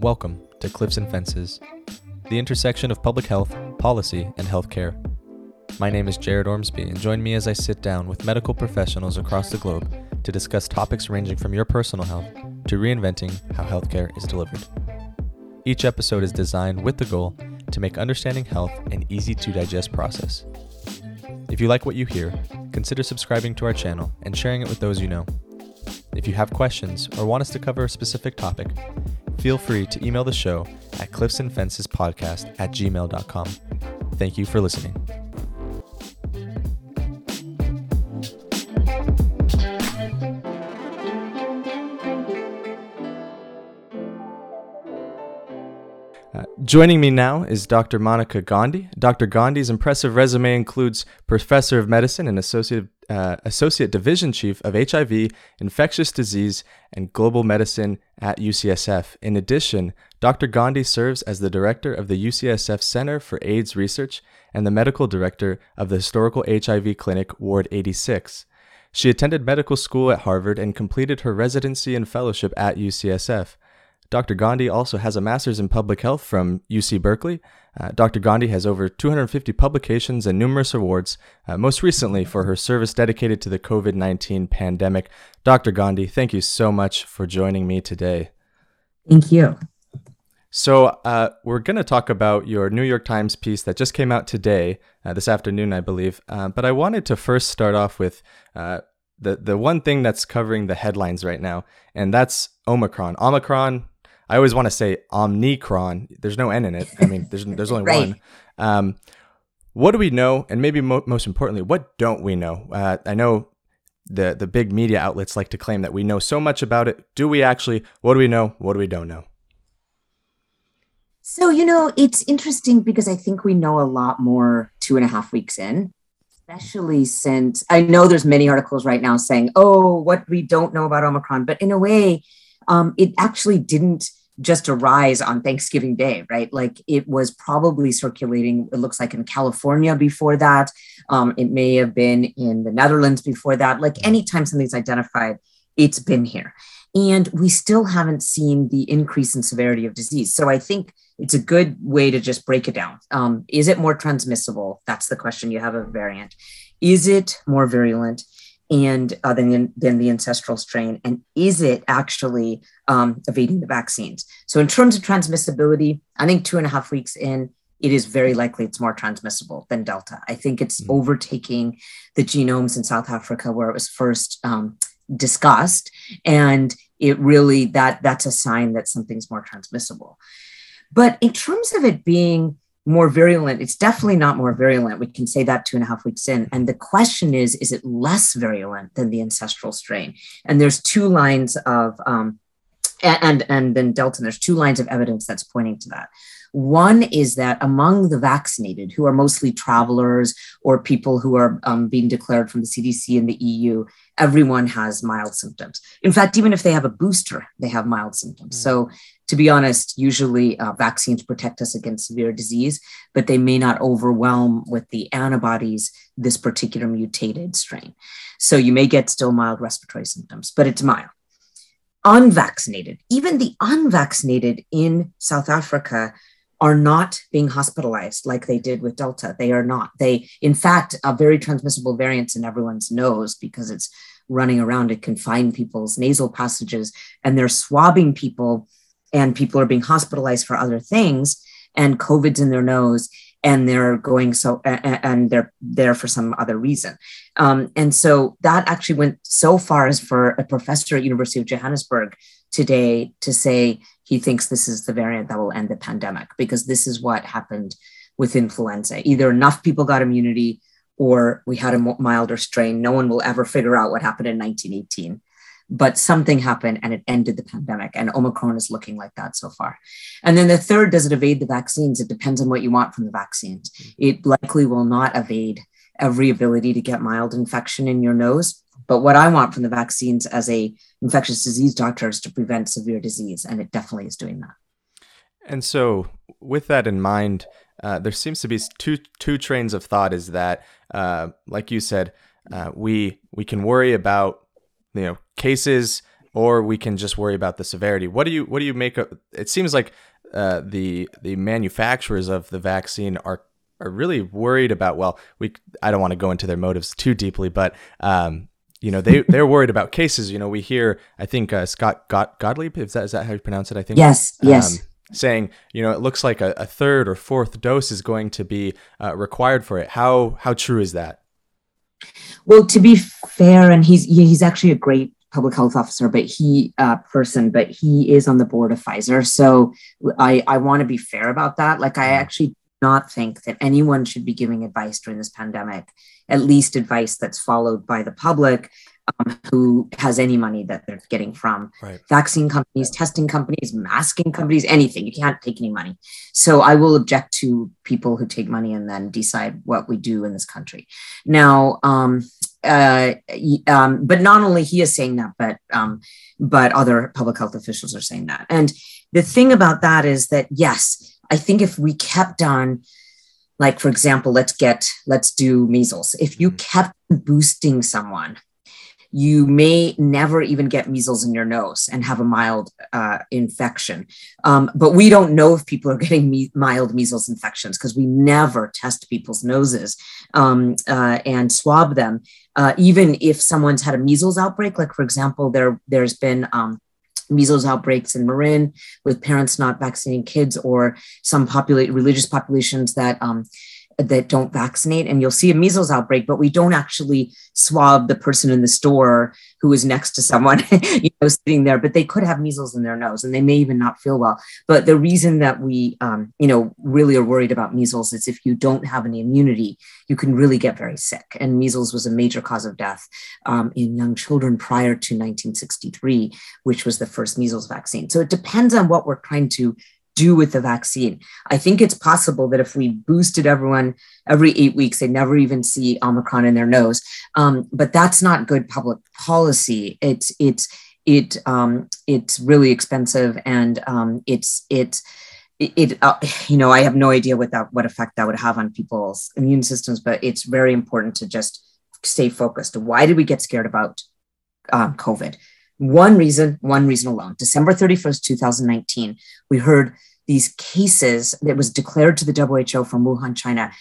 Welcome to Cliffs and Fences, the intersection of public health, policy, and healthcare. My name is Jared Ormsby, and join me as I sit down with medical professionals across the globe to discuss topics ranging from your personal health to reinventing how healthcare is delivered. Each episode is designed with the goal to make understanding health an easy to digest process. If you like what you hear, consider subscribing to our channel and sharing it with those you know. If you have questions or want us to cover a specific topic, feel free to email the show at cliffsandfencespodcast at gmail.com. Thank you for listening. Uh, joining me now is Dr. Monica Gandhi. Dr. Gandhi's impressive resume includes Professor of Medicine and Associate, uh, Associate Division Chief of HIV, Infectious Disease, and Global Medicine at UCSF. In addition, Dr. Gandhi serves as the Director of the UCSF Center for AIDS Research and the Medical Director of the Historical HIV Clinic, Ward 86. She attended medical school at Harvard and completed her residency and fellowship at UCSF. Dr. Gandhi also has a master's in public health from UC Berkeley. Uh, Dr. Gandhi has over 250 publications and numerous awards, uh, most recently for her service dedicated to the COVID 19 pandemic. Dr. Gandhi, thank you so much for joining me today. Thank you. So, uh, we're going to talk about your New York Times piece that just came out today, uh, this afternoon, I believe. Uh, but I wanted to first start off with uh, the, the one thing that's covering the headlines right now, and that's Omicron. Omicron I always want to say Omnicron. There's no N in it. I mean, there's there's only right. one. Um, what do we know, and maybe mo- most importantly, what don't we know? Uh, I know the the big media outlets like to claim that we know so much about it. Do we actually? What do we know? What do we don't know? So you know, it's interesting because I think we know a lot more two and a half weeks in. Especially since I know there's many articles right now saying, "Oh, what we don't know about Omicron," but in a way, um, it actually didn't just arise on Thanksgiving Day, right? Like it was probably circulating, it looks like in California before that. Um, it may have been in the Netherlands before that. Like anytime something's identified, it's been here. And we still haven't seen the increase in severity of disease. So I think it's a good way to just break it down. Um, is it more transmissible? That's the question. You have a variant. Is it more virulent? and uh, than, than the ancestral strain? And is it actually um, evading the vaccines? So, in terms of transmissibility, I think two and a half weeks in, it is very likely it's more transmissible than Delta. I think it's mm-hmm. overtaking the genomes in South Africa where it was first um, discussed, and it really that that's a sign that something's more transmissible. But in terms of it being more virulent. It's definitely not more virulent. We can say that two and a half weeks in. And the question is, is it less virulent than the ancestral strain? And there's two lines of, um, and, and then Delta, there's two lines of evidence that's pointing to that. One is that among the vaccinated, who are mostly travelers or people who are um, being declared from the CDC and the EU, everyone has mild symptoms. In fact, even if they have a booster, they have mild symptoms. Mm. So to be honest, usually uh, vaccines protect us against severe disease, but they may not overwhelm with the antibodies this particular mutated strain. So you may get still mild respiratory symptoms, but it's mild. Unvaccinated, even the unvaccinated in South Africa are not being hospitalized like they did with Delta. They are not. They, in fact, a very transmissible variants in everyone's nose because it's running around. It can find people's nasal passages and they're swabbing people and people are being hospitalized for other things and covid's in their nose and they're going so and they're there for some other reason. Um, and so that actually went so far as for a professor at university of johannesburg today to say he thinks this is the variant that will end the pandemic because this is what happened with influenza. Either enough people got immunity or we had a milder strain. No one will ever figure out what happened in 1918 but something happened and it ended the pandemic. And Omicron is looking like that so far. And then the third, does it evade the vaccines? It depends on what you want from the vaccines. It likely will not evade every ability to get mild infection in your nose. But what I want from the vaccines as a infectious disease doctor is to prevent severe disease, and it definitely is doing that. And so, with that in mind, uh, there seems to be two two trains of thought. Is that, uh, like you said, uh, we we can worry about you know cases or we can just worry about the severity. What do you what do you make of? It seems like uh, the the manufacturers of the vaccine are are really worried about. Well, we I don't want to go into their motives too deeply, but um, you know they they're worried about cases. You know, we hear I think uh, Scott God- Gottlieb is that is that how you pronounce it? I think yes, yes. Um, saying you know it looks like a, a, third or fourth dose is going to be uh, required for it. How how true is that? Well, to be fair, and he's he's actually a great public health officer, but he uh, person, but he is on the board of Pfizer. So I I want to be fair about that. Like I mm-hmm. actually not think that anyone should be giving advice during this pandemic, at least advice that's followed by the public um, who has any money that they're getting from right. vaccine companies, testing companies, masking companies, anything. You can't take any money. So I will object to people who take money and then decide what we do in this country. Now, um, uh, um, but not only he is saying that, but um, but other public health officials are saying that. And the thing about that is that yes, I think if we kept on, like for example, let's get let's do measles. If you mm-hmm. kept boosting someone you may never even get measles in your nose and have a mild uh, infection. Um, but we don't know if people are getting me- mild measles infections because we never test people's noses um, uh, and swab them. Uh, even if someone's had a measles outbreak, like for example, there there's been um, measles outbreaks in Marin with parents not vaccinating kids, or some populate religious populations that um, that don't vaccinate and you'll see a measles outbreak but we don't actually swab the person in the store who is next to someone you know sitting there but they could have measles in their nose and they may even not feel well. But the reason that we um, you know really are worried about measles is if you don't have any immunity you can really get very sick. And measles was a major cause of death um, in young children prior to 1963 which was the first measles vaccine. So it depends on what we're trying to do with the vaccine. I think it's possible that if we boosted everyone every eight weeks, they never even see Omicron in their nose. Um, but that's not good public policy. It's it's it um, it's really expensive and um, it's it's it, uh, you know I have no idea what that what effect that would have on people's immune systems, but it's very important to just stay focused. Why did we get scared about um, COVID? One reason, one reason alone. December 31st, 2019, we heard these cases that was declared to the WHO from Wuhan, China,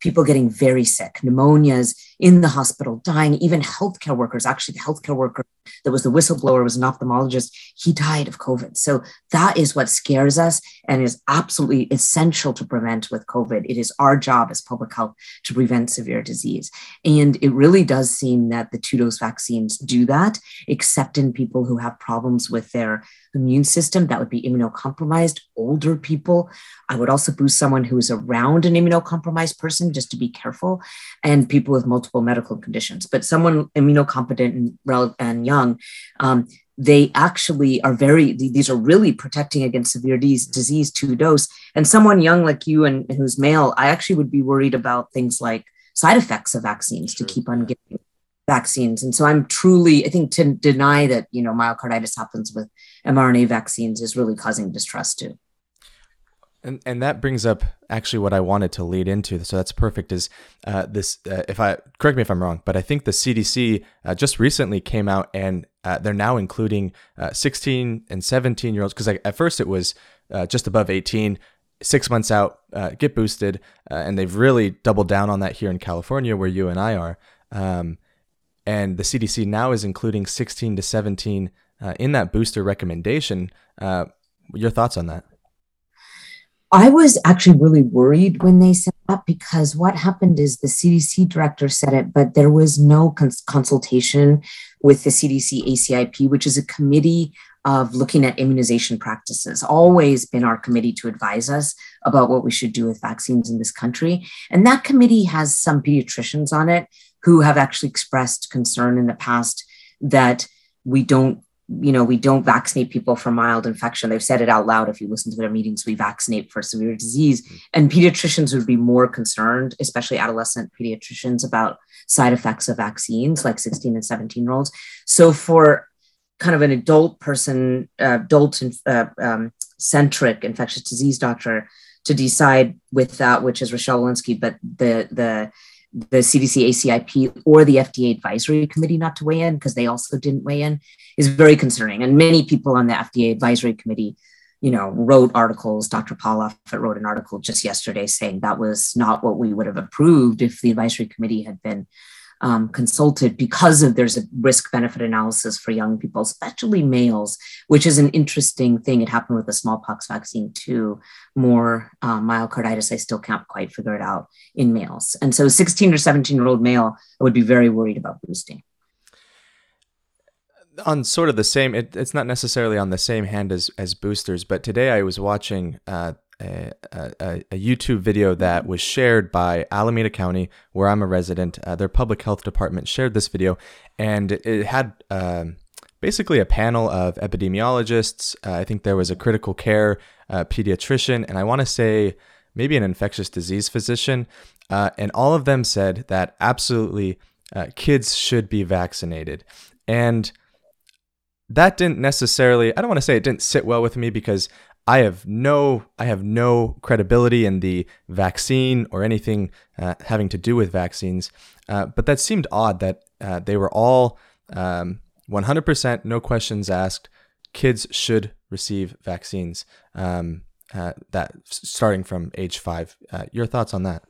people getting very sick, pneumonias in the hospital, dying, even healthcare workers. Actually, the healthcare worker that was the whistleblower was an ophthalmologist. He died of COVID. So that is what scares us and is absolutely essential to prevent with COVID. It is our job as public health to prevent severe disease. And it really does seem that the two dose vaccines do that, except in people who have problems with their immune system. That would be immunocompromised, older people. I would also boost someone who is around an immunocompromised person just to be careful, and people with multiple medical conditions. But someone immunocompetent and, and young, um, they actually are very these are really protecting against severe disease two dose and someone young like you and, and who's male i actually would be worried about things like side effects of vaccines sure. to keep on getting vaccines and so i'm truly i think to deny that you know myocarditis happens with mrna vaccines is really causing distrust too and and that brings up actually what I wanted to lead into. So that's perfect. Is uh, this? Uh, if I correct me if I'm wrong, but I think the CDC uh, just recently came out and uh, they're now including uh, 16 and 17 year olds because at first it was uh, just above 18. Six months out, get boosted, and they've really doubled down on that here in California, where you and I are. Um, and the CDC now is including 16 to 17 in that booster recommendation. your thoughts on that? I was actually really worried when they said that because what happened is the CDC director said it, but there was no cons- consultation with the CDC ACIP, which is a committee of looking at immunization practices. Always been our committee to advise us about what we should do with vaccines in this country. And that committee has some pediatricians on it who have actually expressed concern in the past that we don't you know, we don't vaccinate people for mild infection. They've said it out loud. If you listen to their meetings, we vaccinate for severe disease. Mm-hmm. And pediatricians would be more concerned, especially adolescent pediatricians, about side effects of vaccines, like 16 and 17 year olds. So for kind of an adult person, uh, adult uh, um, centric infectious disease doctor to decide with that, which is Rochelle Walensky, but the the the CDC ACIP or the FDA advisory committee not to weigh in because they also didn't weigh in is very concerning. And many people on the FDA advisory committee, you know, wrote articles. Dr. Paul Offit wrote an article just yesterday saying that was not what we would have approved if the advisory committee had been um, consulted because of there's a risk benefit analysis for young people, especially males, which is an interesting thing. It happened with the smallpox vaccine too. More uh, myocarditis, I still can't quite figure it out in males. And so, 16 or 17 year old male, I would be very worried about boosting on sort of the same it, it's not necessarily on the same hand as as boosters but today i was watching uh, a, a, a, YouTube video that was shared by Alameda County, where I'm a resident. Uh, their public health department shared this video, and it had um, basically a panel of epidemiologists. Uh, I think there was a critical care uh, pediatrician, and I want to say maybe an infectious disease physician. Uh, and all of them said that absolutely uh, kids should be vaccinated. And that didn't necessarily, I don't want to say it didn't sit well with me because I have no I have no credibility in the vaccine or anything uh, having to do with vaccines. Uh, but that seemed odd that uh, they were all um, 100% no questions asked. Kids should receive vaccines. Um, uh, that starting from age five. Uh, your thoughts on that?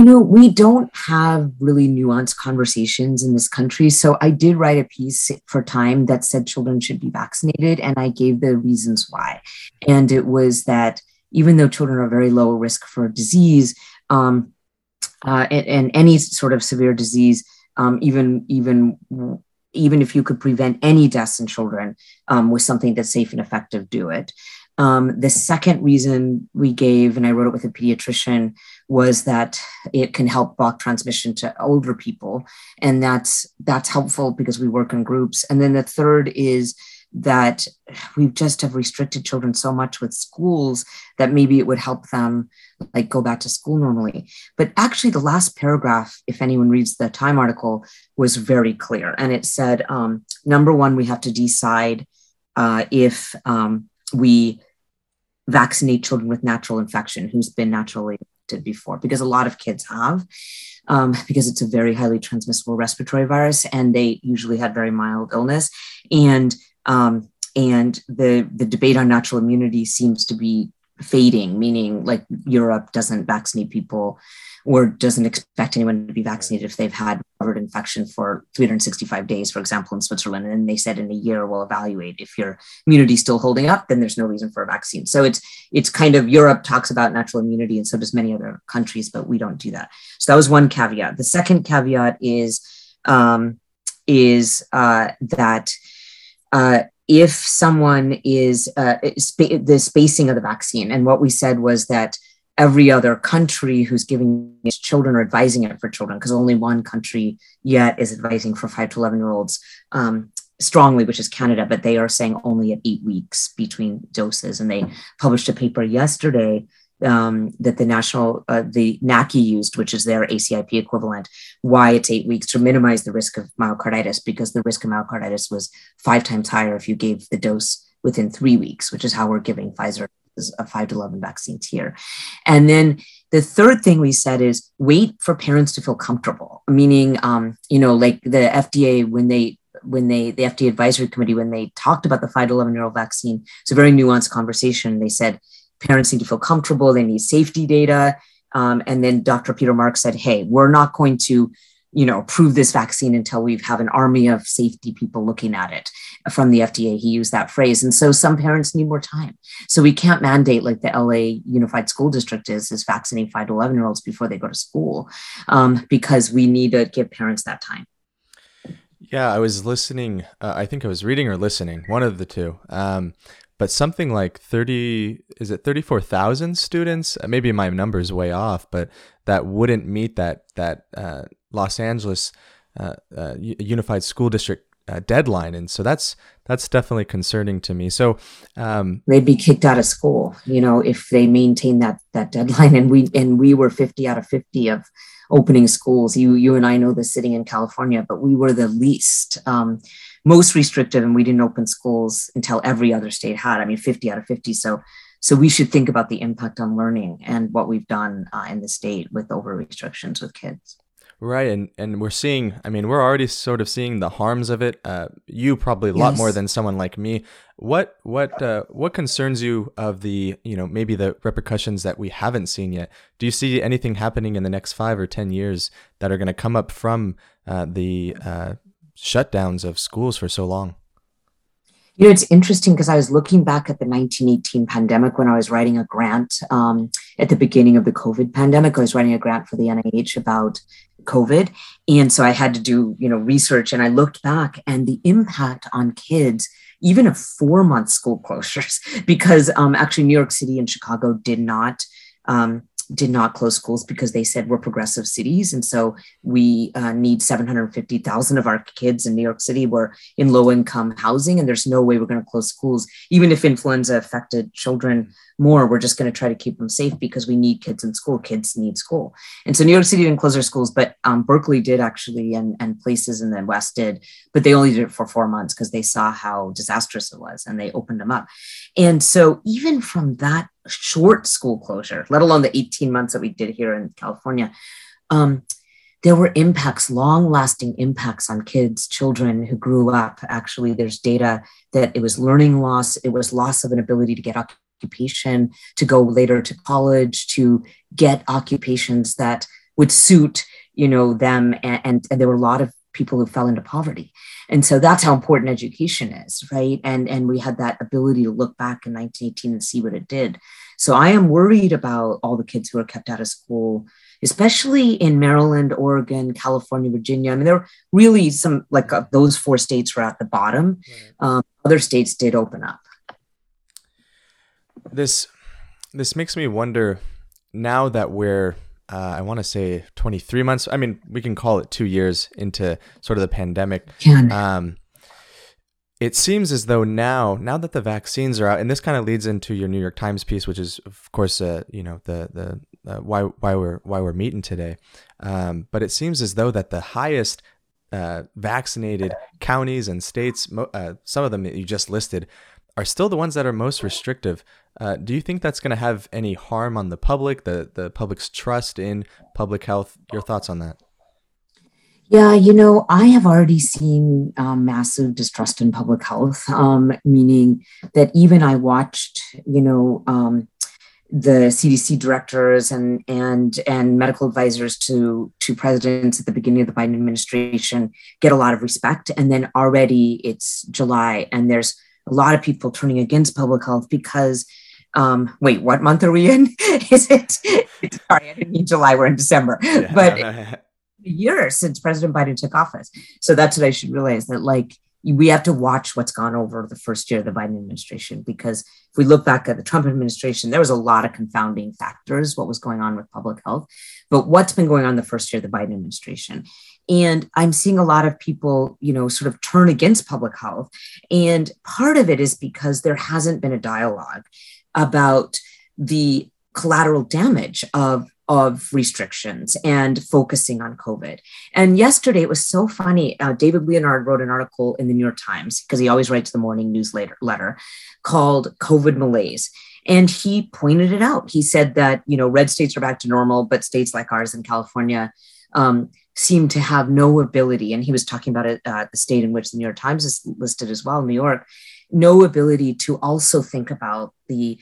You know, we don't have really nuanced conversations in this country. So I did write a piece for Time that said children should be vaccinated, and I gave the reasons why. And it was that even though children are very low risk for disease um, uh, and, and, any sort of severe disease, um, even even even if you could prevent any deaths in children um, with something that's safe and effective, do it. Um, the second reason we gave, and I wrote it with a pediatrician, was that it can help block transmission to older people, and that's that's helpful because we work in groups. And then the third is that we just have restricted children so much with schools that maybe it would help them like go back to school normally. But actually the last paragraph if anyone reads the time article was very clear. And it said um, number one we have to decide uh, if um, we vaccinate children with natural infection who's been naturally infected before, because a lot of kids have, um, because it's a very highly transmissible respiratory virus, and they usually had very mild illness, and um, and the the debate on natural immunity seems to be fading, meaning like Europe doesn't vaccinate people or doesn't expect anyone to be vaccinated if they've had COVID infection for 365 days, for example, in Switzerland. And they said in a year we'll evaluate if your immunity is still holding up, then there's no reason for a vaccine. So it's it's kind of Europe talks about natural immunity, and so does many other countries, but we don't do that. So that was one caveat. The second caveat is um, is uh, that. Uh, if someone is uh, sp- the spacing of the vaccine, and what we said was that every other country who's giving its children or advising it for children, because only one country yet is advising for five to 11 year olds um, strongly, which is Canada, but they are saying only at eight weeks between doses. And they published a paper yesterday um, that the national, uh, the NACI used, which is their ACIP equivalent, why it's eight weeks to minimize the risk of myocarditis, because the risk of myocarditis was five times higher if you gave the dose within three weeks, which is how we're giving Pfizer of 5 to 11 vaccines here. And then the third thing we said is wait for parents to feel comfortable, meaning, um, you know, like the FDA, when they when they the FDA advisory committee when they talked about the 5 to 11 year old vaccine it's a very nuanced conversation they said parents need to feel comfortable they need safety data um, and then Dr. Peter Marks said hey we're not going to you know, approve this vaccine until we have an army of safety people looking at it from the FDA. He used that phrase. And so some parents need more time. So we can't mandate like the LA Unified School District is, is vaccinating five to 11 year olds before they go to school um, because we need to give parents that time. Yeah, I was listening. Uh, I think I was reading or listening, one of the two. Um, but something like 30 is it 34,000 students maybe my number's way off but that wouldn't meet that that uh, Los Angeles uh, uh, Unified School District uh, deadline, and so that's that's definitely concerning to me. So um, they'd be kicked out of school, you know, if they maintain that that deadline. And we and we were fifty out of fifty of opening schools. You you and I know this sitting in California, but we were the least. Um, most restrictive and we didn't open schools until every other state had i mean 50 out of 50 so so we should think about the impact on learning and what we've done uh, in the state with over restrictions with kids. Right, and and we're seeing. I mean, we're already sort of seeing the harms of it. Uh, you probably a lot more than someone like me. What what uh, what concerns you of the you know maybe the repercussions that we haven't seen yet? Do you see anything happening in the next five or ten years that are going to come up from uh, the uh, shutdowns of schools for so long? You know, it's interesting because I was looking back at the 1918 pandemic when I was writing a grant um, at the beginning of the COVID pandemic. I was writing a grant for the NIH about COVID. And so I had to do, you know, research and I looked back and the impact on kids, even of four month school closures, because um, actually New York City and Chicago did not um, did not close schools because they said we're progressive cities. And so we uh, need 750,000 of our kids in New York City were in low income housing. And there's no way we're going to close schools. Even if influenza affected children more, we're just going to try to keep them safe because we need kids in school. Kids need school. And so New York City didn't close their schools, but um, Berkeley did actually, and, and places in the West did, but they only did it for four months because they saw how disastrous it was and they opened them up. And so even from that short school closure, let alone the 18 months that we did here in California, um, there were impacts, long lasting impacts on kids, children who grew up. Actually, there's data that it was learning loss, it was loss of an ability to get occupation, to go later to college, to get occupations that would suit you know them and, and, and there were a lot of people who fell into poverty. And so that's how important education is right? And and we had that ability to look back in 1918 and see what it did so i am worried about all the kids who are kept out of school especially in maryland oregon california virginia i mean there were really some like uh, those four states were at the bottom um, other states did open up this this makes me wonder now that we're uh, I want to say 23 months. I mean, we can call it two years into sort of the pandemic. Um, it seems as though now, now that the vaccines are out, and this kind of leads into your New York Times piece, which is, of course, uh, you know, the the uh, why why we're why we're meeting today. Um, but it seems as though that the highest uh, vaccinated counties and states, uh, some of them that you just listed, are still the ones that are most restrictive. Uh, do you think that's going to have any harm on the public, the the public's trust in public health? Your thoughts on that? Yeah, you know, I have already seen um, massive distrust in public health, um, meaning that even I watched, you know, um, the CDC directors and and and medical advisors to to presidents at the beginning of the Biden administration get a lot of respect, and then already it's July and there's a lot of people turning against public health because um wait what month are we in? Is it sorry i didn't mean july we're in december. Yeah. but years since president biden took office so that's what i should realize that like we have to watch what's gone over the first year of the Biden administration because if we look back at the Trump administration, there was a lot of confounding factors, what was going on with public health. But what's been going on the first year of the Biden administration? And I'm seeing a lot of people, you know, sort of turn against public health. And part of it is because there hasn't been a dialogue about the collateral damage of of restrictions and focusing on COVID. And yesterday it was so funny. Uh, David Leonhardt wrote an article in the New York Times because he always writes the morning newsletter letter called COVID Malaise. And he pointed it out. He said that, you know, red states are back to normal, but states like ours in California um, seem to have no ability. And he was talking about it, uh, the state in which the New York Times is listed as well, New York, no ability to also think about the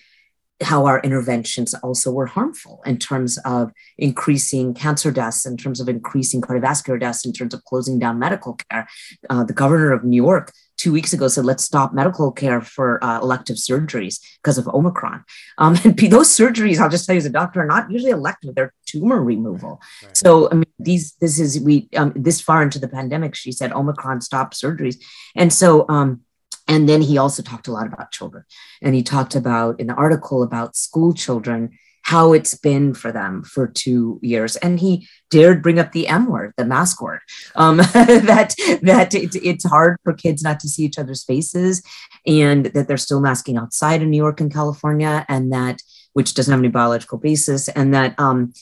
how our interventions also were harmful in terms of increasing cancer deaths, in terms of increasing cardiovascular deaths, in terms of closing down medical care. Uh, the governor of New York two weeks ago said, let's stop medical care for uh, elective surgeries because of Omicron. Um, and those surgeries, I'll just tell you as a doctor, are not usually elective, they're tumor removal. Right. So, I mean, these, this is, we, um, this far into the pandemic, she said Omicron stopped surgeries. And so, um, and then he also talked a lot about children. And he talked about in the article about school children, how it's been for them for two years. And he dared bring up the M word, the mask word, um, that, that it, it's hard for kids not to see each other's faces and that they're still masking outside in New York and California and that, which doesn't have any biological basis and that, um,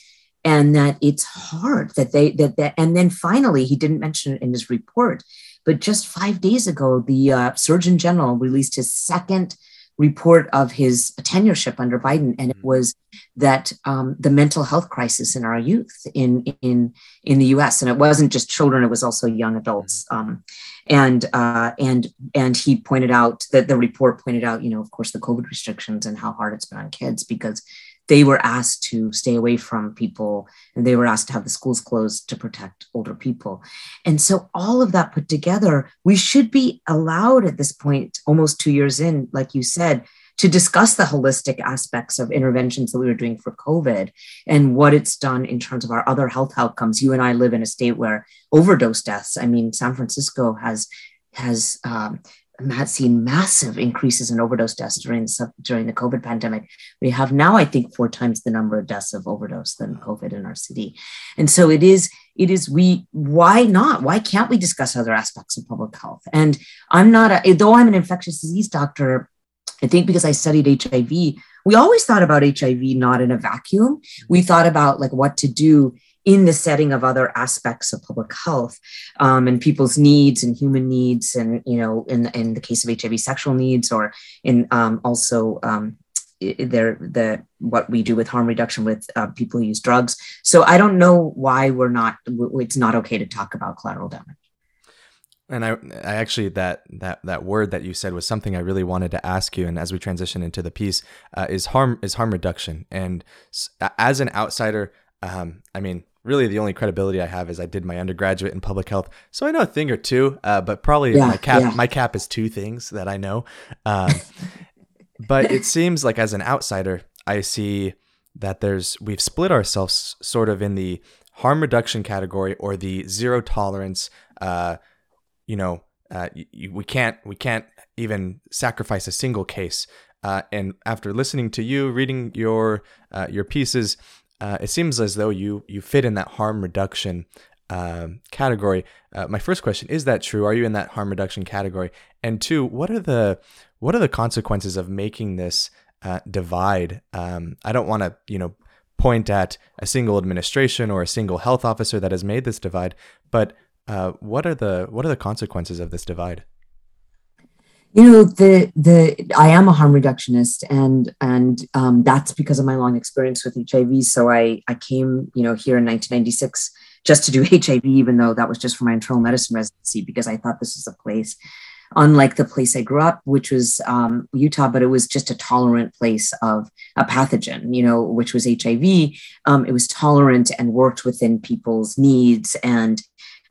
and that it's hard that they that that and then finally he didn't mention it in his report but just five days ago, the uh, Surgeon General released his second report of his tenureship under Biden, and it mm-hmm. was that um, the mental health crisis in our youth in in in the U.S. and it wasn't just children; it was also young adults. Mm-hmm. Um, and uh, and and he pointed out that the report pointed out, you know, of course, the COVID restrictions and how hard it's been on kids because they were asked to stay away from people and they were asked to have the schools closed to protect older people. And so, all of that put together, we should be allowed at this point, almost two years in, like you said, to discuss the holistic aspects of interventions that we were doing for COVID and what it's done in terms of our other health outcomes. You and I live in a state where overdose deaths, I mean, San Francisco has has um, Um, had seen massive increases in overdose deaths during during the COVID pandemic. We have now, I think, four times the number of deaths of overdose than COVID in our city, and so it is. It is we. Why not? Why can't we discuss other aspects of public health? And I'm not a, though I'm an infectious disease doctor. I think because I studied HIV, we always thought about HIV not in a vacuum. We thought about like what to do in the setting of other aspects of public health um, and people's needs and human needs and you know in, in the case of hiv sexual needs or in um, also um, the what we do with harm reduction with uh, people who use drugs so i don't know why we're not it's not okay to talk about collateral damage and I, I actually that that that word that you said was something I really wanted to ask you. And as we transition into the piece, uh, is harm is harm reduction. And as an outsider, um, I mean, really the only credibility I have is I did my undergraduate in public health, so I know a thing or two. Uh, but probably yeah, my cap yeah. my cap is two things that I know. Um, but it seems like as an outsider, I see that there's we've split ourselves sort of in the harm reduction category or the zero tolerance. Uh, you know, uh, you, we can't we can't even sacrifice a single case. Uh, and after listening to you, reading your uh, your pieces, uh, it seems as though you you fit in that harm reduction um, category. Uh, my first question is that true? Are you in that harm reduction category? And two, what are the what are the consequences of making this uh, divide? Um, I don't want to you know point at a single administration or a single health officer that has made this divide, but uh, what are the what are the consequences of this divide? You know the the i am a harm reductionist and and um, that's because of my long experience with hiv so i i came you know here in 1996 just to do hiv even though that was just for my internal medicine residency because i thought this was a place unlike the place i grew up which was um, utah but it was just a tolerant place of a pathogen you know which was hiv um, it was tolerant and worked within people's needs and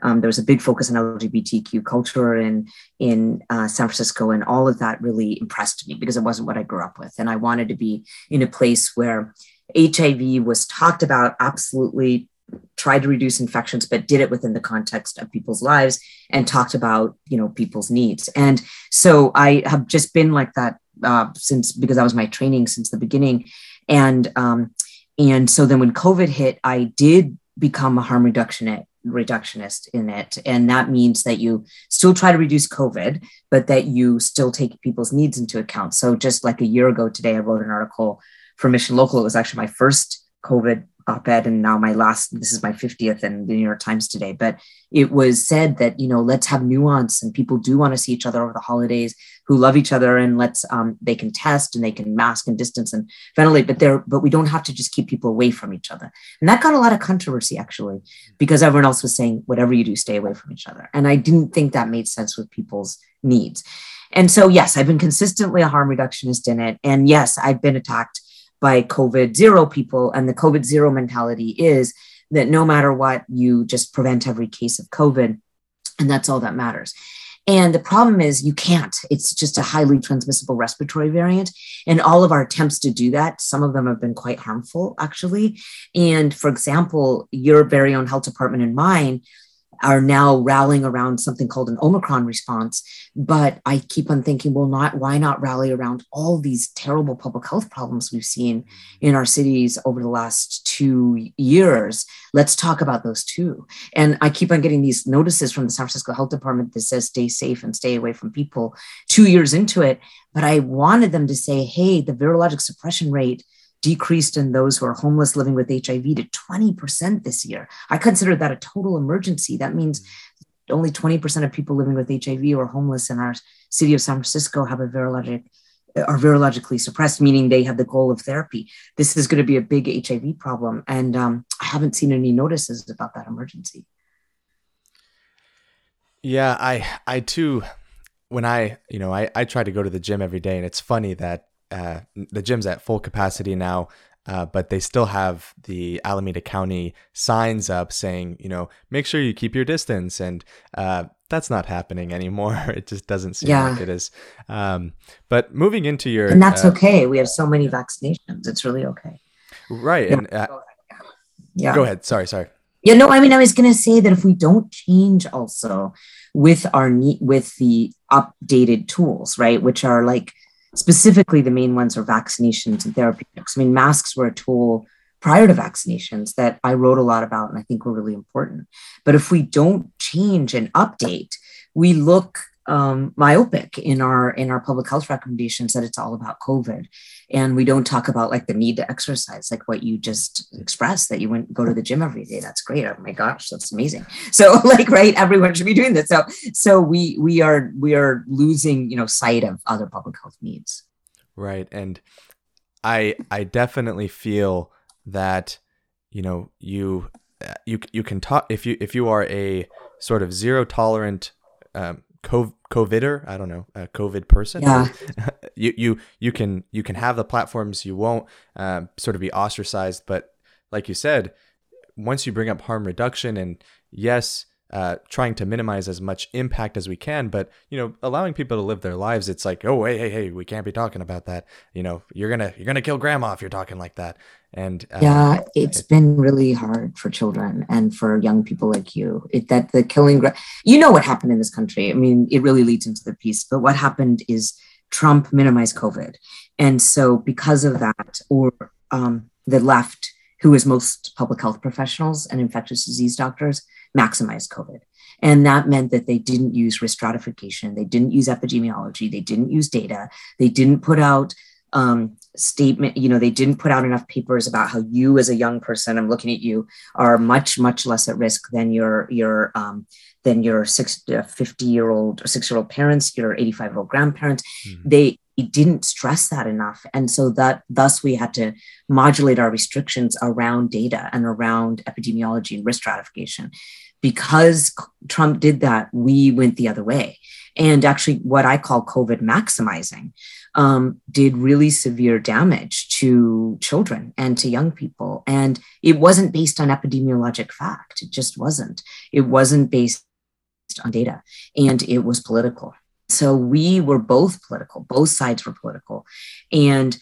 um, there was a big focus on LGBTQ culture in in uh, San Francisco, and all of that really impressed me because it wasn't what I grew up with, and I wanted to be in a place where HIV was talked about absolutely tried to reduce infections but did it within the context of people's lives and talked about you know people's needs. And so i have just been like that uh, since because that was my training since the beginning. And um, and so then when covid hit i did become a harm reductionist reductionist in it. And that means that you still try to reduce COVID, but that you still take people's needs into account. So just like a year ago today, I wrote an article for Mission Local. It was actually my first COVID op-ed and now my last this is my 50th in the new york times today but it was said that you know let's have nuance and people do want to see each other over the holidays who love each other and let's um, they can test and they can mask and distance and ventilate but there but we don't have to just keep people away from each other. And that got a lot of controversy actually because everyone else was saying whatever you do stay away from each other. And i didn't think that made sense with people's needs. And so yes i've been consistently a harm reductionist in it and yes i've been attacked by COVID zero people. And the COVID zero mentality is that no matter what, you just prevent every case of COVID. And that's all that matters. And the problem is you can't. It's just a highly transmissible respiratory variant. And all of our attempts to do that, some of them have been quite harmful, actually. And for example, your very own health department and mine are now rallying around something called an Omicron response. But I keep on thinking, well, not why not rally around all these terrible public health problems we've seen in our cities over the last two years? Let's talk about those too. And I keep on getting these notices from the San Francisco Health Department that says stay safe and stay away from people two years into it. But I wanted them to say, hey, the virologic suppression rate decreased in those who are homeless living with HIV to 20% this year. I consider that a total emergency. That means only 20% of people living with HIV or homeless in our city of San Francisco have a virologic are virologically suppressed, meaning they have the goal of therapy. This is going to be a big HIV problem. And um, I haven't seen any notices about that emergency. Yeah, I I too when I you know I I try to go to the gym every day, and it's funny that uh, the gym's at full capacity now, uh, but they still have the Alameda County signs up saying you know make sure you keep your distance, and uh, that's not happening anymore. It just doesn't seem yeah. like it is. Um, but moving into your and that's uh, okay. We have so many vaccinations; it's really okay. Right, yeah. and uh, yeah, go ahead. Sorry, sorry. Yeah, no, I mean, I was going to say that if we don't change also with our with the updated tools, right, which are like specifically the main ones are vaccinations and therapeutics. I mean, masks were a tool prior to vaccinations that I wrote a lot about and I think were really important. But if we don't change and update, we look um, myopic in our in our public health recommendations that it's all about COVID, and we don't talk about like the need to exercise, like what you just expressed that you wouldn't go to the gym every day. That's great. Oh my gosh, that's amazing. So like right, everyone should be doing this. So so we we are we are losing you know sight of other public health needs. Right, and I I definitely feel that you know you you you can talk if you if you are a sort of zero tolerant um, COVIDer, I don't know, a COVID person. Yeah. you you you can you can have the platforms. You won't um, sort of be ostracized. But like you said, once you bring up harm reduction and yes, uh, trying to minimize as much impact as we can, but you know, allowing people to live their lives. It's like, oh, hey, hey, hey, we can't be talking about that. You know, you're gonna you're gonna kill grandma if you're talking like that. And uh, yeah, it's it, been really hard for children and for young people like you. It, that the killing, you know, what happened in this country. I mean, it really leads into the piece. But what happened is Trump minimized COVID, and so because of that, or um, the left, who is most public health professionals and infectious disease doctors, maximized COVID. And that meant that they didn't use risk stratification, they didn't use epidemiology, they didn't use data, they didn't put out um, statement you know they didn't put out enough papers about how you as a young person i'm looking at you are much much less at risk than your your um, than your six, uh, 50 year old or six year old parents your 85 year old grandparents. Mm-hmm. they didn't stress that enough. And so that thus we had to modulate our restrictions around data and around epidemiology and risk stratification because trump did that we went the other way and actually what i call covid maximizing um, did really severe damage to children and to young people. And it wasn't based on epidemiologic fact. It just wasn't. It wasn't based on data and it was political. So we were both political, both sides were political. And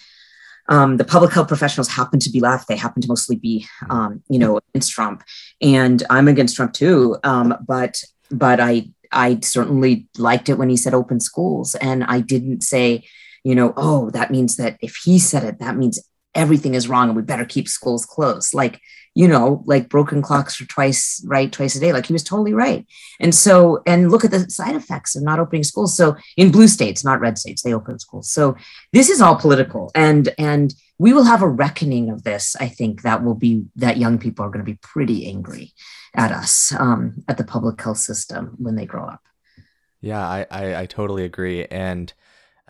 um, the public health professionals happen to be left. They happen to mostly be, um, you know, against Trump, and I'm against Trump too. Um, but but I I certainly liked it when he said open schools, and I didn't say you know, oh, that means that if he said it, that means everything is wrong and we better keep schools closed. Like, you know, like broken clocks are twice right, twice a day. Like he was totally right. And so, and look at the side effects of not opening schools. So in blue states, not red states, they open schools. So this is all political. And and we will have a reckoning of this. I think that will be that young people are going to be pretty angry at us, um, at the public health system when they grow up. Yeah, I, I, I totally agree. And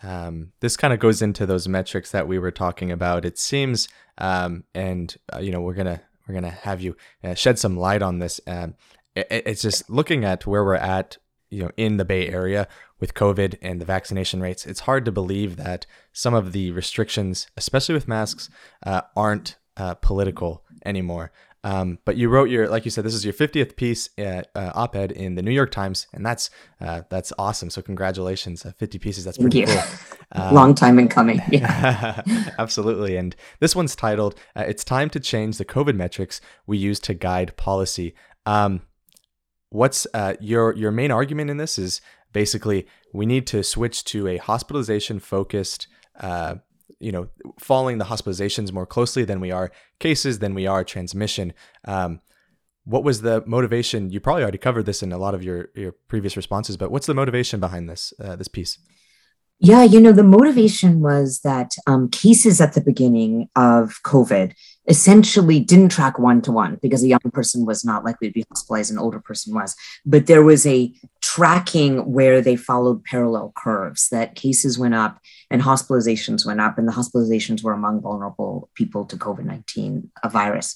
um, this kind of goes into those metrics that we were talking about. It seems, um, and uh, you know, we're gonna we're gonna have you uh, shed some light on this. Um, it, it's just looking at where we're at, you know, in the Bay Area with COVID and the vaccination rates. It's hard to believe that some of the restrictions, especially with masks, uh, aren't uh, political anymore. Um, but you wrote your, like you said, this is your 50th piece uh, uh, op-ed in the New York Times, and that's uh, that's awesome. So congratulations, uh, 50 pieces. That's pretty cool. Um, Long time in coming. Yeah. absolutely. And this one's titled uh, "It's Time to Change the COVID Metrics We Use to Guide Policy." Um, what's uh, your your main argument in this is basically we need to switch to a hospitalization focused you know, following the hospitalizations more closely than we are cases, than we are transmission. Um, what was the motivation? You probably already covered this in a lot of your your previous responses, but what's the motivation behind this uh, this piece? Yeah, you know, the motivation was that um, cases at the beginning of COVID essentially didn't track one to one because a young person was not likely to be hospitalized, an older person was. But there was a tracking where they followed parallel curves that cases went up and hospitalizations went up, and the hospitalizations were among vulnerable people to COVID 19 a virus.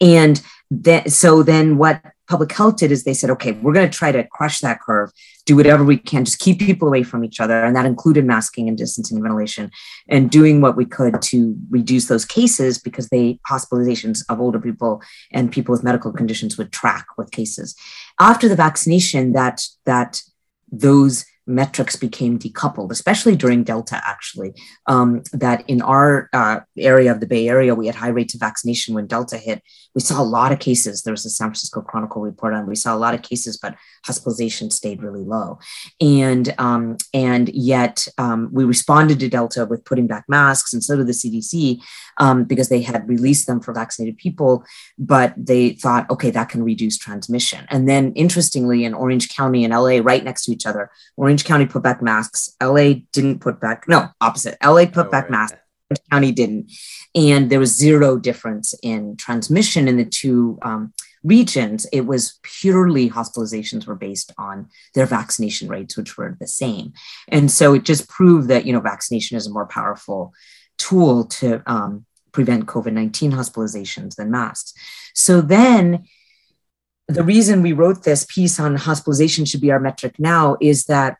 And that, so then what public health did is they said, okay, we're going to try to crush that curve, do whatever we can, just keep people away from each other. And that included masking and distancing and ventilation and doing what we could to reduce those cases because they hospitalizations of older people and people with medical conditions would track with cases. After the vaccination, that that those metrics became decoupled, especially during Delta, actually. Um, that in our uh, area of the Bay Area, we had high rates of vaccination when Delta hit. We saw a lot of cases. There was a San Francisco Chronicle report on. We saw a lot of cases, but hospitalization stayed really low, and um, and yet um, we responded to Delta with putting back masks, and so did the CDC um, because they had released them for vaccinated people, but they thought, okay, that can reduce transmission. And then, interestingly, in Orange County and LA, right next to each other, Orange Orange County put back masks. LA didn't put back, no, opposite. LA put oh, back right. masks. Orange County didn't. And there was zero difference in transmission in the two um, regions. It was purely hospitalizations were based on their vaccination rates, which were the same. And so it just proved that, you know, vaccination is a more powerful tool to um, prevent COVID 19 hospitalizations than masks. So then the reason we wrote this piece on hospitalization should be our metric now is that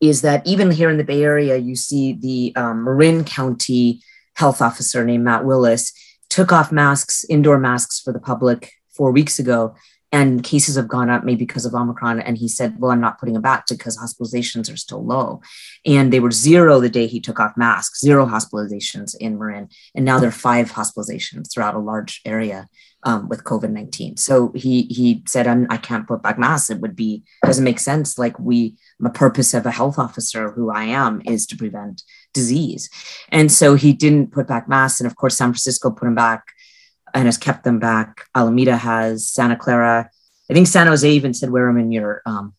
is that even here in the Bay Area, you see the um, Marin County health officer named Matt Willis took off masks, indoor masks for the public four weeks ago, and cases have gone up maybe because of Omicron. And he said, Well, I'm not putting them back because hospitalizations are still low. And they were zero the day he took off masks, zero hospitalizations in Marin. And now there are five hospitalizations throughout a large area um, with COVID 19. So he he said, I'm, I can not put back masks. It would be, doesn't make sense. Like we, the purpose of a health officer who I am is to prevent disease. And so he didn't put back masks. And of course, San Francisco put them back and has kept them back. Alameda has, Santa Clara. I think San Jose even said wear them in your um,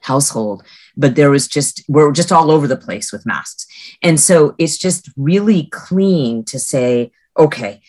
household. But there was just, we're just all over the place with masks. And so it's just really clean to say, okay,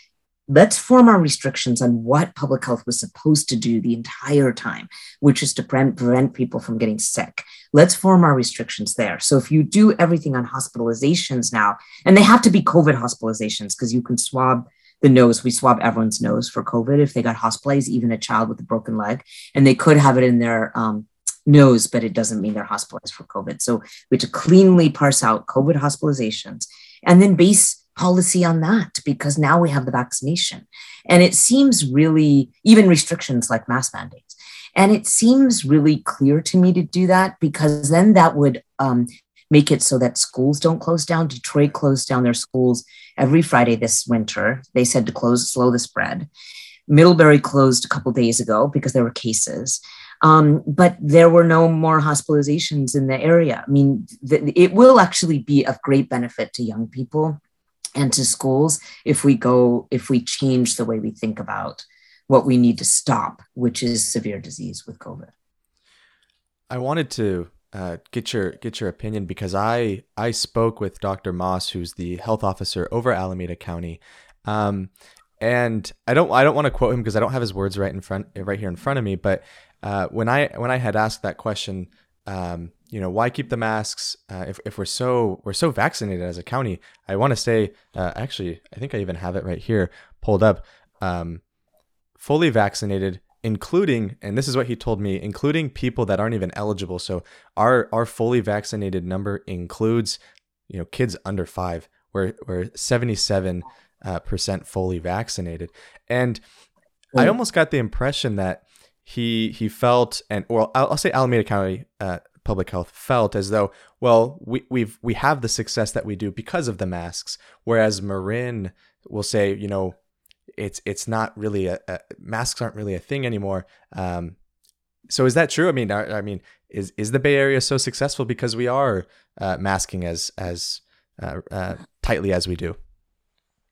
let's form our restrictions on what public health was supposed to do the entire time, which is to prevent, people from getting sick. Let's form our restrictions there. So if you do everything on hospitalizations now, and they have to be COVID hospitalizations because you can swab the nose. We swab everyone's nose for COVID if they got hospitalized, even a child with a broken leg, and they could have it in their um, nose, but it doesn't mean they're hospitalized for COVID. So we have to cleanly parse out COVID hospitalizations and then base policy on that because now we have the vaccination. And it seems really, even restrictions like mask mandates. And it seems really clear to me to do that because then that would um, make it so that schools don't close down. Detroit closed down their schools every Friday this winter. They said to close, slow the spread. Middlebury closed a couple days ago because there were cases. Um, but there were no more hospitalizations in the area. I mean, th- it will actually be of great benefit to young people and to schools if we go if we change the way we think about what we need to stop which is severe disease with covid. I wanted to uh, get your get your opinion because i i spoke with dr moss who's the health officer over alameda county. Um, and i don't i don't want to quote him because i don't have his words right in front right here in front of me but uh, when i when i had asked that question um, you know why keep the masks? Uh, if, if we're so we're so vaccinated as a county i want to say uh, actually i think i even have it right here pulled up um, fully vaccinated including and this is what he told me including people that aren't even eligible. So our our fully vaccinated number includes you know kids under five. We're, we're 77 uh, percent fully vaccinated. And i almost got the impression that he he felt and well I'll, I'll say alameda county uh, public health felt as though, well, we, we've we have the success that we do because of the masks, whereas Marin will say, you know, it's it's not really a, a masks aren't really a thing anymore. Um, so is that true? I mean, I, I, mean, is is the Bay Area so successful because we are uh, masking as as uh, uh, tightly as we do?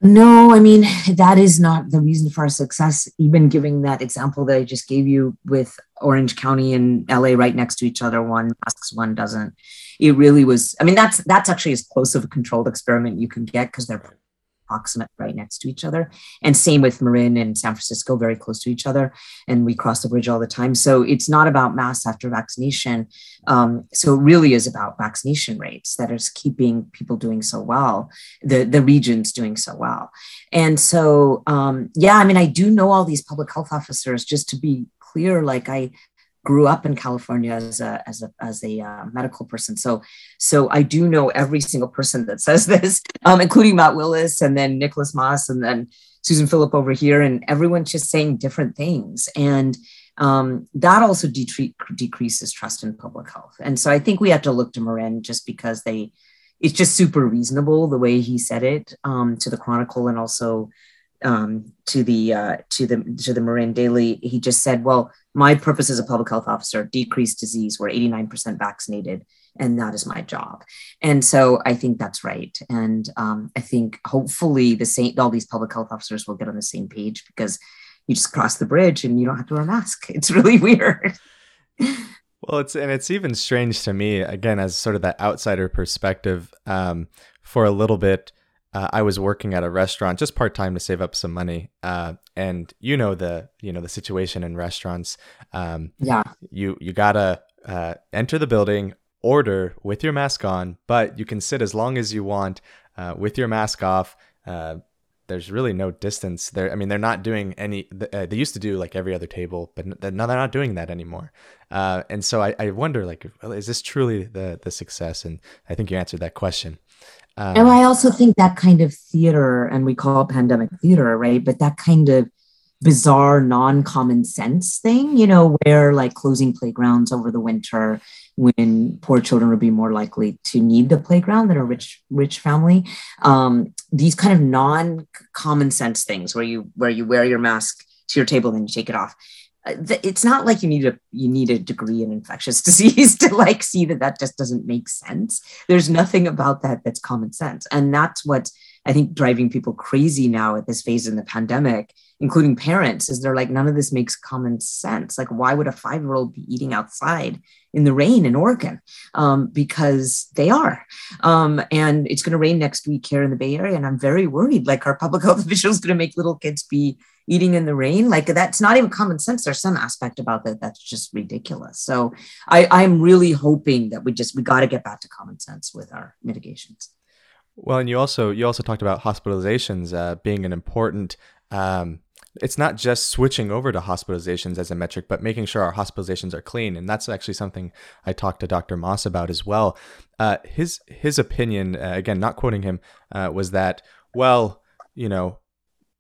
No, I mean, that is not the reason for our success. Even giving that example that I just gave you with Orange County and LA right next to each other. One masks, one doesn't. It really was. I mean, that's that's actually as close of a controlled experiment you can get because they're proximate right next to each other. And same with Marin and San Francisco, very close to each other. And we cross the bridge all the time. So it's not about mass after vaccination. Um, so it really is about vaccination rates that is keeping people doing so well, the, the regions doing so well. And so, um, yeah, I mean, I do know all these public health officers, just to be clear, like I grew up in California as a as a as a uh, medical person. So so I do know every single person that says this, um, including Matt Willis and then Nicholas Moss and then Susan Philip over here, and everyone's just saying different things. And um, that also de- decreases trust in public health. And so I think we have to look to Marin just because they it's just super reasonable the way he said it um, to the Chronicle and also um, to the uh, to the to the Marin Daily, he just said, "Well, my purpose as a public health officer: decrease disease. We're 89% vaccinated, and that is my job." And so I think that's right, and um, I think hopefully the same all these public health officers will get on the same page because you just cross the bridge and you don't have to wear a mask. It's really weird. well, it's and it's even strange to me again as sort of that outsider perspective. Um, for a little bit uh, I was working at a restaurant just part time to save up some money. Uh, and you know the you know the situation in restaurants. Um, yeah, you you gotta uh, enter the building, order with your mask on, but you can sit as long as you want uh, with your mask off. Uh, there's really no distance there. I mean, they're not doing any. Uh, they used to do like every other table, but now they're not doing that anymore. and so I, I wonder, like, is this truly the the success? And I think you answered that question. Um, and I also think that kind of theater, and we call it pandemic theater, right? But that kind of bizarre, non common sense thing, you know, where like closing playgrounds over the winter when poor children would be more likely to need the playground than a rich rich family um, these kind of non common sense things where you where you wear your mask to your table and then you take it off Uh, it's not like you need a you need a degree in infectious disease to like see that that just doesn't make sense. There's nothing about that that's common sense. And that's what i think driving people crazy now at this phase in the pandemic including parents is they're like none of this makes common sense. Like why would a five year old be eating outside in the rain in oregon? Um, because they are. Um, and it's going to rain next week here in the bay area and i'm very worried like our public health officials going to make little kids be eating in the rain? Like that's not even common sense. There's some aspect about that that's just ridiculous. So i i'm really hoping that we just we got to get back to common sense with our mitigations. Well and you also you also talked about hospitalizations uh, being an important um, it's not just switching over to hospitalizations as a metric, but making sure our hospitalizations are clean. And that's actually something I talked to Dr. Moss about as well. Uh, his his opinion, uh, again, not quoting him, uh, was that well, you know,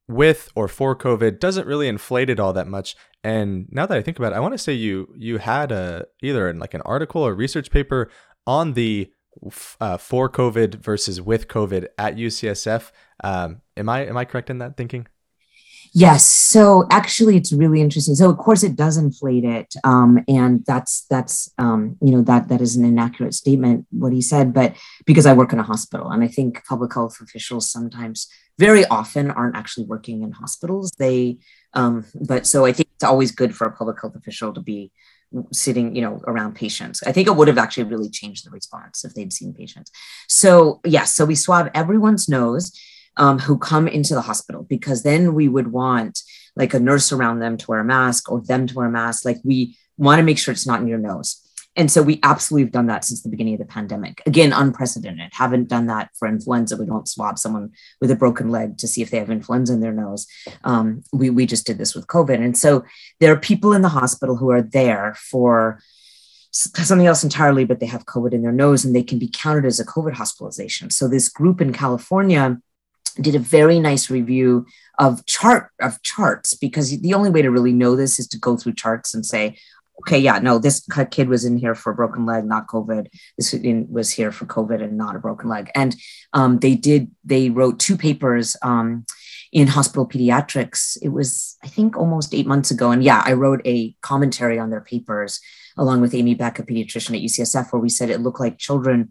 with or for COVID doesn't really inflate it all that much. And now that I think about it, I want to say you you had a either in like an article or research paper on the uh, for COVID versus with COVID at UCSF. Um, am I am I correct in that thinking? Yes. So actually, it's really interesting. So of course, it does inflate it, um, and that's that's um, you know that that is an inaccurate statement what he said. But because I work in a hospital, and I think public health officials sometimes, very often, aren't actually working in hospitals. They, um, but so I think it's always good for a public health official to be sitting you know around patients i think it would have actually really changed the response if they'd seen patients so yes so we swab everyone's nose um, who come into the hospital because then we would want like a nurse around them to wear a mask or them to wear a mask. Like we want to make sure it's not in your nose. And so we absolutely have done that since the beginning of the pandemic. Again, unprecedented. Haven't done that for influenza. We don't swab someone with a broken leg to see if they have influenza in their nose. Um, we, we just did this with COVID. And so there are people in the hospital who are there for something else entirely, but they have COVID in their nose and they can be counted as a COVID hospitalization. So this group in California did a very nice review of chart of charts because the only way to really know this is to go through charts and say okay yeah no this kid was in here for a broken leg not covid. This was here for covid and not a broken leg. And um, they did they wrote two papers um, in hospital pediatrics. It was i think almost eight months ago. And yeah i wrote a commentary on their papers along with amy beck a pediatrician at ucsf where we said it looked like children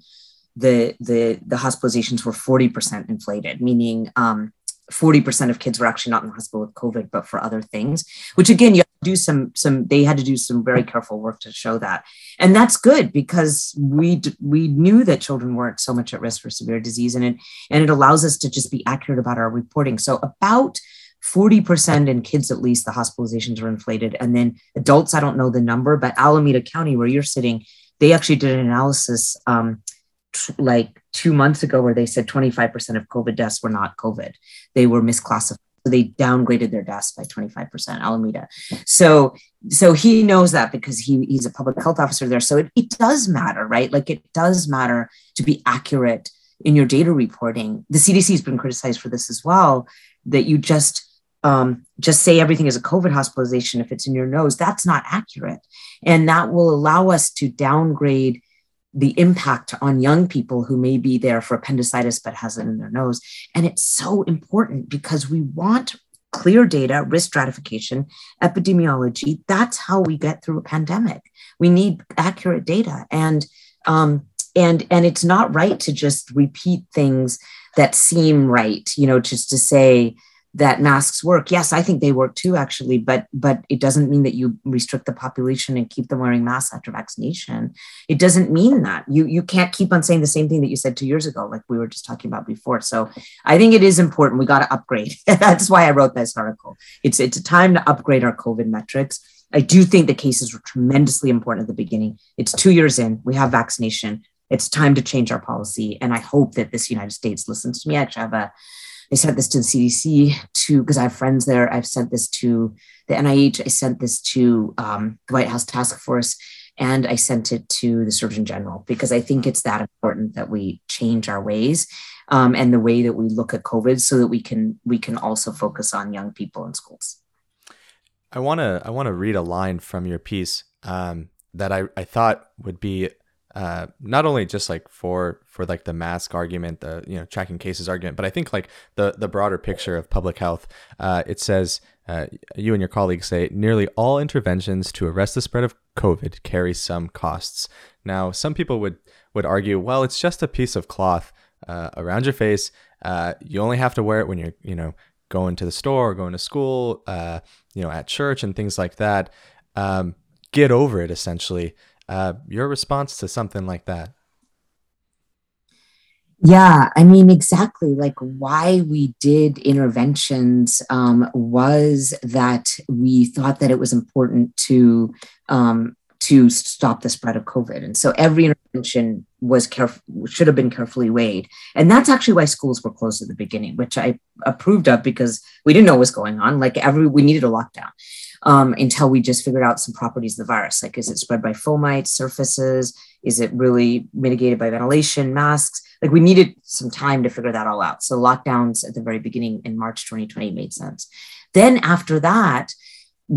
the the the hospitalizations were 40% inflated meaning um, 40% of kids were actually not in the hospital with COVID, but for other things, which again, you do some, some, they had to do some very careful work to show that. And that's good because we, we knew that children weren't so much at risk for severe disease and it, and it allows us to just be accurate about our reporting. So about 40% in kids, at least the hospitalizations are inflated. And then adults, I don't know the number, but Alameda County, where you're sitting, they actually did an analysis um, like two months ago where they said 25% of COVID deaths were not COVID. They were misclassified. So they downgraded their deaths by 25%, Alameda. So, so he knows that because he, he's a public health officer there. So it, it does matter, right? Like it does matter to be accurate in your data reporting. The CDC has been criticized for this as well, that you just um, just say everything is a COVID hospitalization if it's in your nose. That's not accurate. And that will allow us to downgrade the impact on young people who may be there for appendicitis but has it in their nose. And it's so important because we want clear data, risk stratification, epidemiology. That's how we get through a pandemic. We need accurate data. And um, and and it's not right to just repeat things that seem right, you know, just to say, that masks work. Yes i think they work too actually but but it doesn't mean that you restrict the population and keep them wearing masks after vaccination. It doesn't mean that. You you can't keep on saying the same thing that you said two years ago like we were just talking about before. So i think it is important. We got to upgrade. That's why i wrote this article. It's it's a time to upgrade our covid metrics. I do think the cases were tremendously important at the beginning. It's two years in. We have vaccination. It's time to change our policy. And i hope that this united states listens to me. I actually have a I sent this to the CDC to because I have friends there. I've sent this to the NIH. I sent this to um, the White House Task Force, and I sent it to the Surgeon General because I think it's that important that we change our ways um, and the way that we look at COVID, so that we can we can also focus on young people in schools. I want to I want to read a line from your piece um, that I, I thought would be uh, not only just like for for like the mask argument, the you know tracking cases argument, but I think like the the broader picture of public health. Uh, it says uh, you and your colleagues say nearly all interventions to arrest the spread of COVID carry some costs. Now, some people would would argue, well, it's just a piece of cloth uh, around your face. Uh, you only have to wear it when you're you know going to the store, or going to school, uh, you know, at church and things like that. Um, get over it, essentially. Uh, your response to something like that? Yeah, I mean, exactly. Like why we did interventions um, was that we thought that it was important to um, to stop the spread of COVID, and so every intervention was careful should have been carefully weighed, and that's actually why schools were closed at the beginning, which I approved of because we didn't know what was going on. Like every we needed a lockdown, um, until we just figured out some properties of the virus. Like, is it spread by fomites, surfaces? Is it really mitigated by ventilation, masks? Like, we needed some time to figure that all out. So, lockdowns at the very beginning in March 2020 made sense. Then, after that,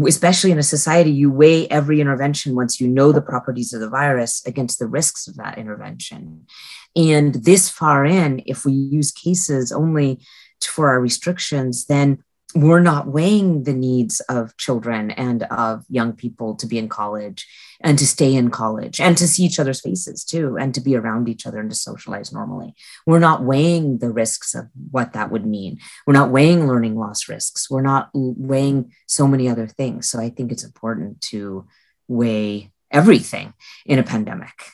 especially in a society, you weigh every intervention once you know the properties of the virus against the risks of that intervention. And this far in, if we use cases only for our restrictions, then we're not weighing the needs of children and of young people to be in college and to stay in college and to see each other's faces too and to be around each other and to socialize normally. We're not weighing the risks of what that would mean. We're not weighing learning loss risks. We're not weighing so many other things. So i think it's important to weigh everything in a pandemic.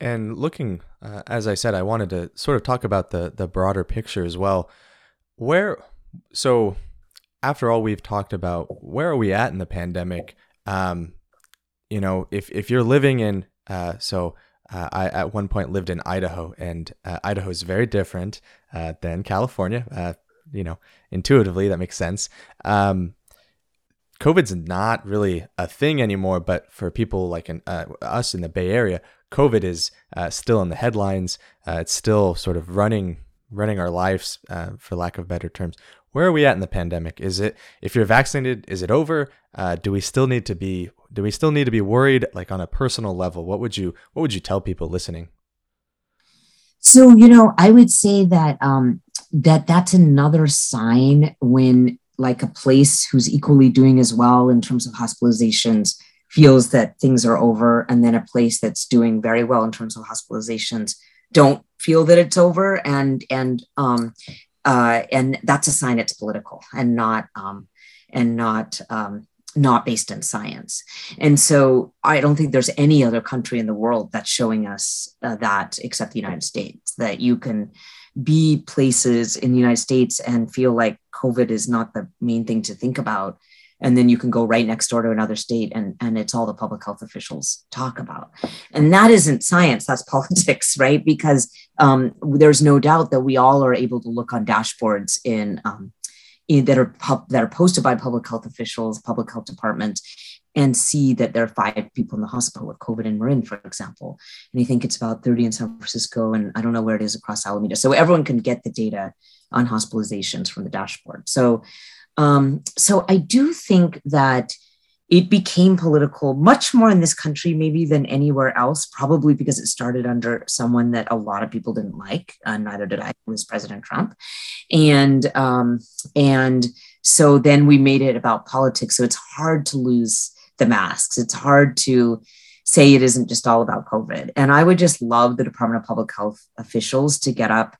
And looking uh, as i said i wanted to sort of talk about the the broader picture as well. Where so after all we've talked about, where are we at in the pandemic? Um, you know, if if you're living in, uh, so uh, I at one point lived in Idaho, and uh, Idaho is very different uh, than California. Uh, you know, intuitively that makes sense. Um, COVID's not really a thing anymore, but for people like in, uh, us in the Bay Area, COVID is still in the headlines. it's still sort of running running our lives, for lack of better terms where are we at in the pandemic? Is it if you're vaccinated, is it over? Uh, do we still need to be do we still need to be worried like on a personal level? What would you what would you tell people listening? So you know, I would say that um, that that's another sign when like a place who's equally doing as well in terms of hospitalizations feels that things are over, and then a place that's doing very well in terms of hospitalizations don't feel that it's over and and um, uh, and that's a sign it's political and not um, and not um, not based in science. And so I don't think there's any other country in the world that's showing us uh, that except the United States that you can be places in the United States and feel like COVID is not the main thing to think about. And then you can go right next door to another state and, and it's all the public health officials talk about. And that isn't science, that's politics, right? Because um, there's no doubt that we all are able to look on dashboards in, um, in that are pub, that are posted by public health officials, public health departments, and see that there are five people in the hospital with COVID in Marin, for example. And I think it's about 30 in San Francisco, and I don't know where it is across Alameda. So everyone can get the data on hospitalizations from the dashboard. So, um, so I do think that it became political much more in this country maybe than anywhere else probably because it started under someone that a lot of people didn't like uh, neither did i was president trump. And um, and so then we made it about politics. So it's hard to lose the masks. It's hard to say it isn't just all about covid. And i would just love the department of public health officials to get up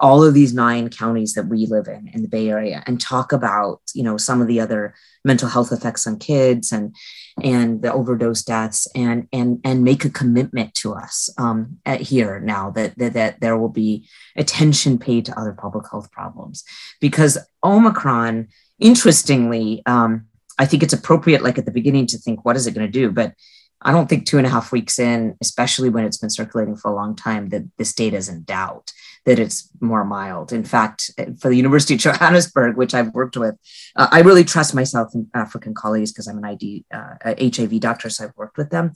all of these nine counties that we live in in the Bay Area and talk about you know some of the other mental health effects on kids and and the overdose deaths and and and make a commitment to us um, at here now that, that that there will be attention paid to other public health problems. Because Omicron interestingly um, I think it's appropriate like at the beginning to think what is it going to do? But I don't think two and a half weeks in, especially when it's been circulating for a long time, that this data is in doubt that it's more mild. In fact, for the University of Johannesburg, which I've worked with, uh, I really trust myself and African colleagues because I'm an ID uh, HIV doctor, so I've worked with them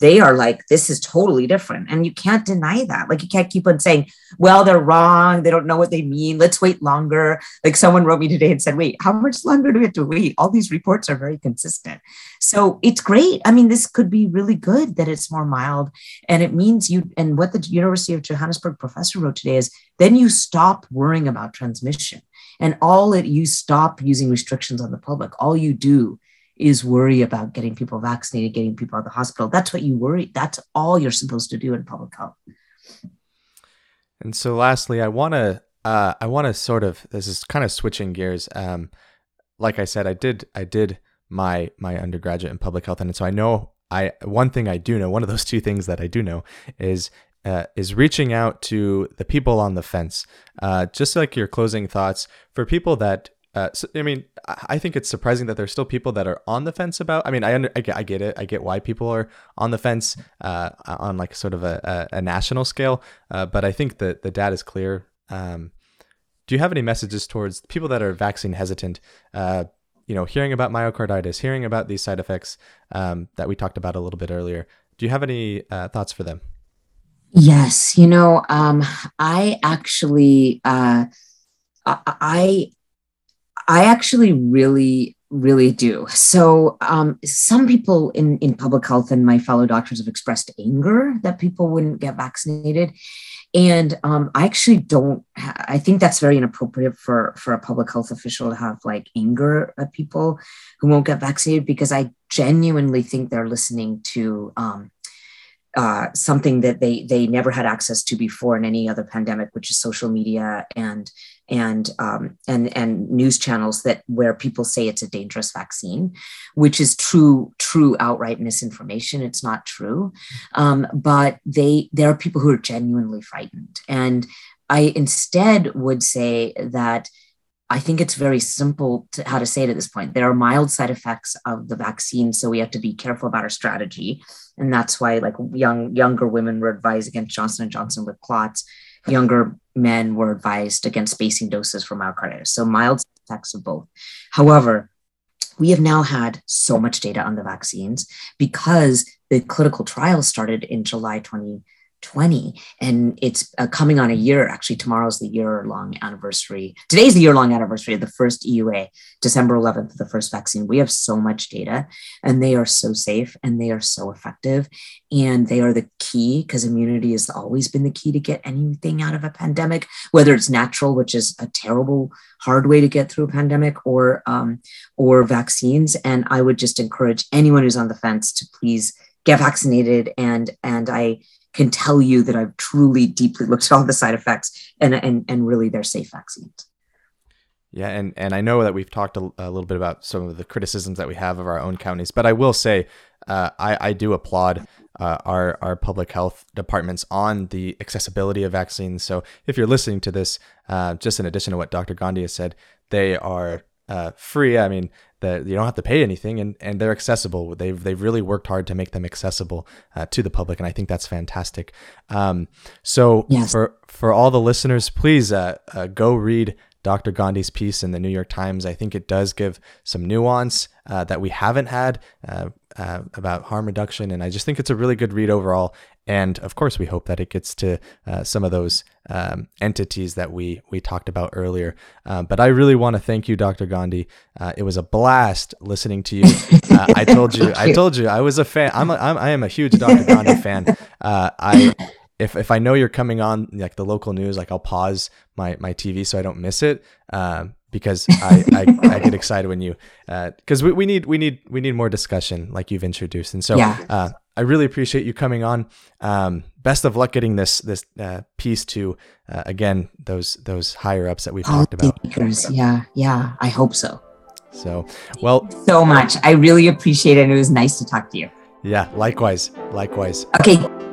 they are like, this is totally different. And you can't deny that. Like, you can't keep on saying, well, they're wrong. They don't know what they mean. Let's wait longer. Like, someone wrote me today and said, wait, how much longer do we have to wait? All these reports are very consistent. So it's great. I mean, this could be really good that it's more mild. And it means you, and what the University of Johannesburg professor wrote today is then you stop worrying about transmission. And all it, you stop using restrictions on the public. All you do is worry about getting people vaccinated, getting people out of the hospital. That's what you worry. That's all you're supposed to do in public health. And so, lastly, I want to uh, I want to sort of this is kind of switching gears. Um, like I said, I did I did my my undergraduate in public health, and so I know I one thing I do know. One of those two things that I do know is uh, is reaching out to the people on the fence. Uh, just like your closing thoughts for people that uh, so, I mean, I think it's surprising that there's still people that are on the fence about. I mean, I under, I get, I get it. I get why people are on the fence uh, on like sort of a, a, a national scale. Uh, but I think that the data is clear. Um, do you have any messages towards people that are vaccine hesitant? Uh, you know, hearing about myocarditis, hearing about these side effects um, that we talked about a little bit earlier. Do you have any uh, thoughts for them? Yes, you know, um, I actually, I I actually really, really do. So, um, some people in, in public health and my fellow doctors have expressed anger that people wouldn't get vaccinated. And um, I actually don't, I think that's very inappropriate for, for a public health official to have like anger at people who won't get vaccinated because I genuinely think they're listening to um, uh, something that they they never had access to before in any other pandemic, which is social media and and um, and and news channels that where people say it's a dangerous vaccine, which is true true outright misinformation. It's not true, um, but they there are people who are genuinely frightened, and I instead would say that I think it's very simple to how to say it at this point. There are mild side effects of the vaccine, so we have to be careful about our strategy, and that's why like young younger women were advised against Johnson and Johnson with clots. Younger men were advised against spacing doses for myocarditis. So mild effects of both. However, we have now had so much data on the vaccines because the clinical trial started in July 20 20 and it's uh, coming on a year. Actually tomorrow's the year long anniversary. Today's the year long anniversary of the first eua december 11th the first vaccine. We have so much data and they are so safe and they are so effective and they are the key because immunity has always been the key to get anything out of a pandemic whether it's natural which is a terrible hard way to get through a pandemic or um, or vaccines. And i would just encourage anyone who's on the fence to please get vaccinated and and i can tell you that I've truly deeply looked at all the side effects and, and, and really they're safe vaccines. Yeah, and, and I know that we've talked a, a, little bit about some of the criticisms that we have of our own counties, but I will say uh, I, I do applaud uh, our, our public health departments on the accessibility of vaccines. So if you're listening to this, uh, just in addition to what Dr. Gandhi has said, they are uh, free. I mean, that you don't have to pay anything, and, and they're accessible. They've they've really worked hard to make them accessible uh, to the public, and I think that's fantastic. Um, so yes. for for all the listeners, please uh, uh, go read Dr. Gandhi's piece in the New York Times. I think it does give some nuance uh, that we haven't had uh, uh, about harm reduction, and I just think it's a really good read overall. And of course, we hope that it gets to uh, some of those um, entities that we we talked about earlier. Um, but I really want to thank you, Dr. Gandhi. Uh, it was a blast listening to you. Uh, I told you, I told you, I was a fan. I'm, a, I'm I am a huge Dr. Gandhi fan. I if if I know you're coming on like the local news, like I'll pause my my TV so I don't miss it. Um, because I, I, I, get excited when you because uh, we, we need we need we need more discussion like you've introduced and so yeah. uh, I really appreciate you coming on. Um, best of luck getting this this uh, piece to uh, again those those higher ups that we've talked about. Yeah, yeah, I hope so. So well, so much. I really appreciate it. And It was nice to talk to you. Yeah, likewise, likewise. Okay.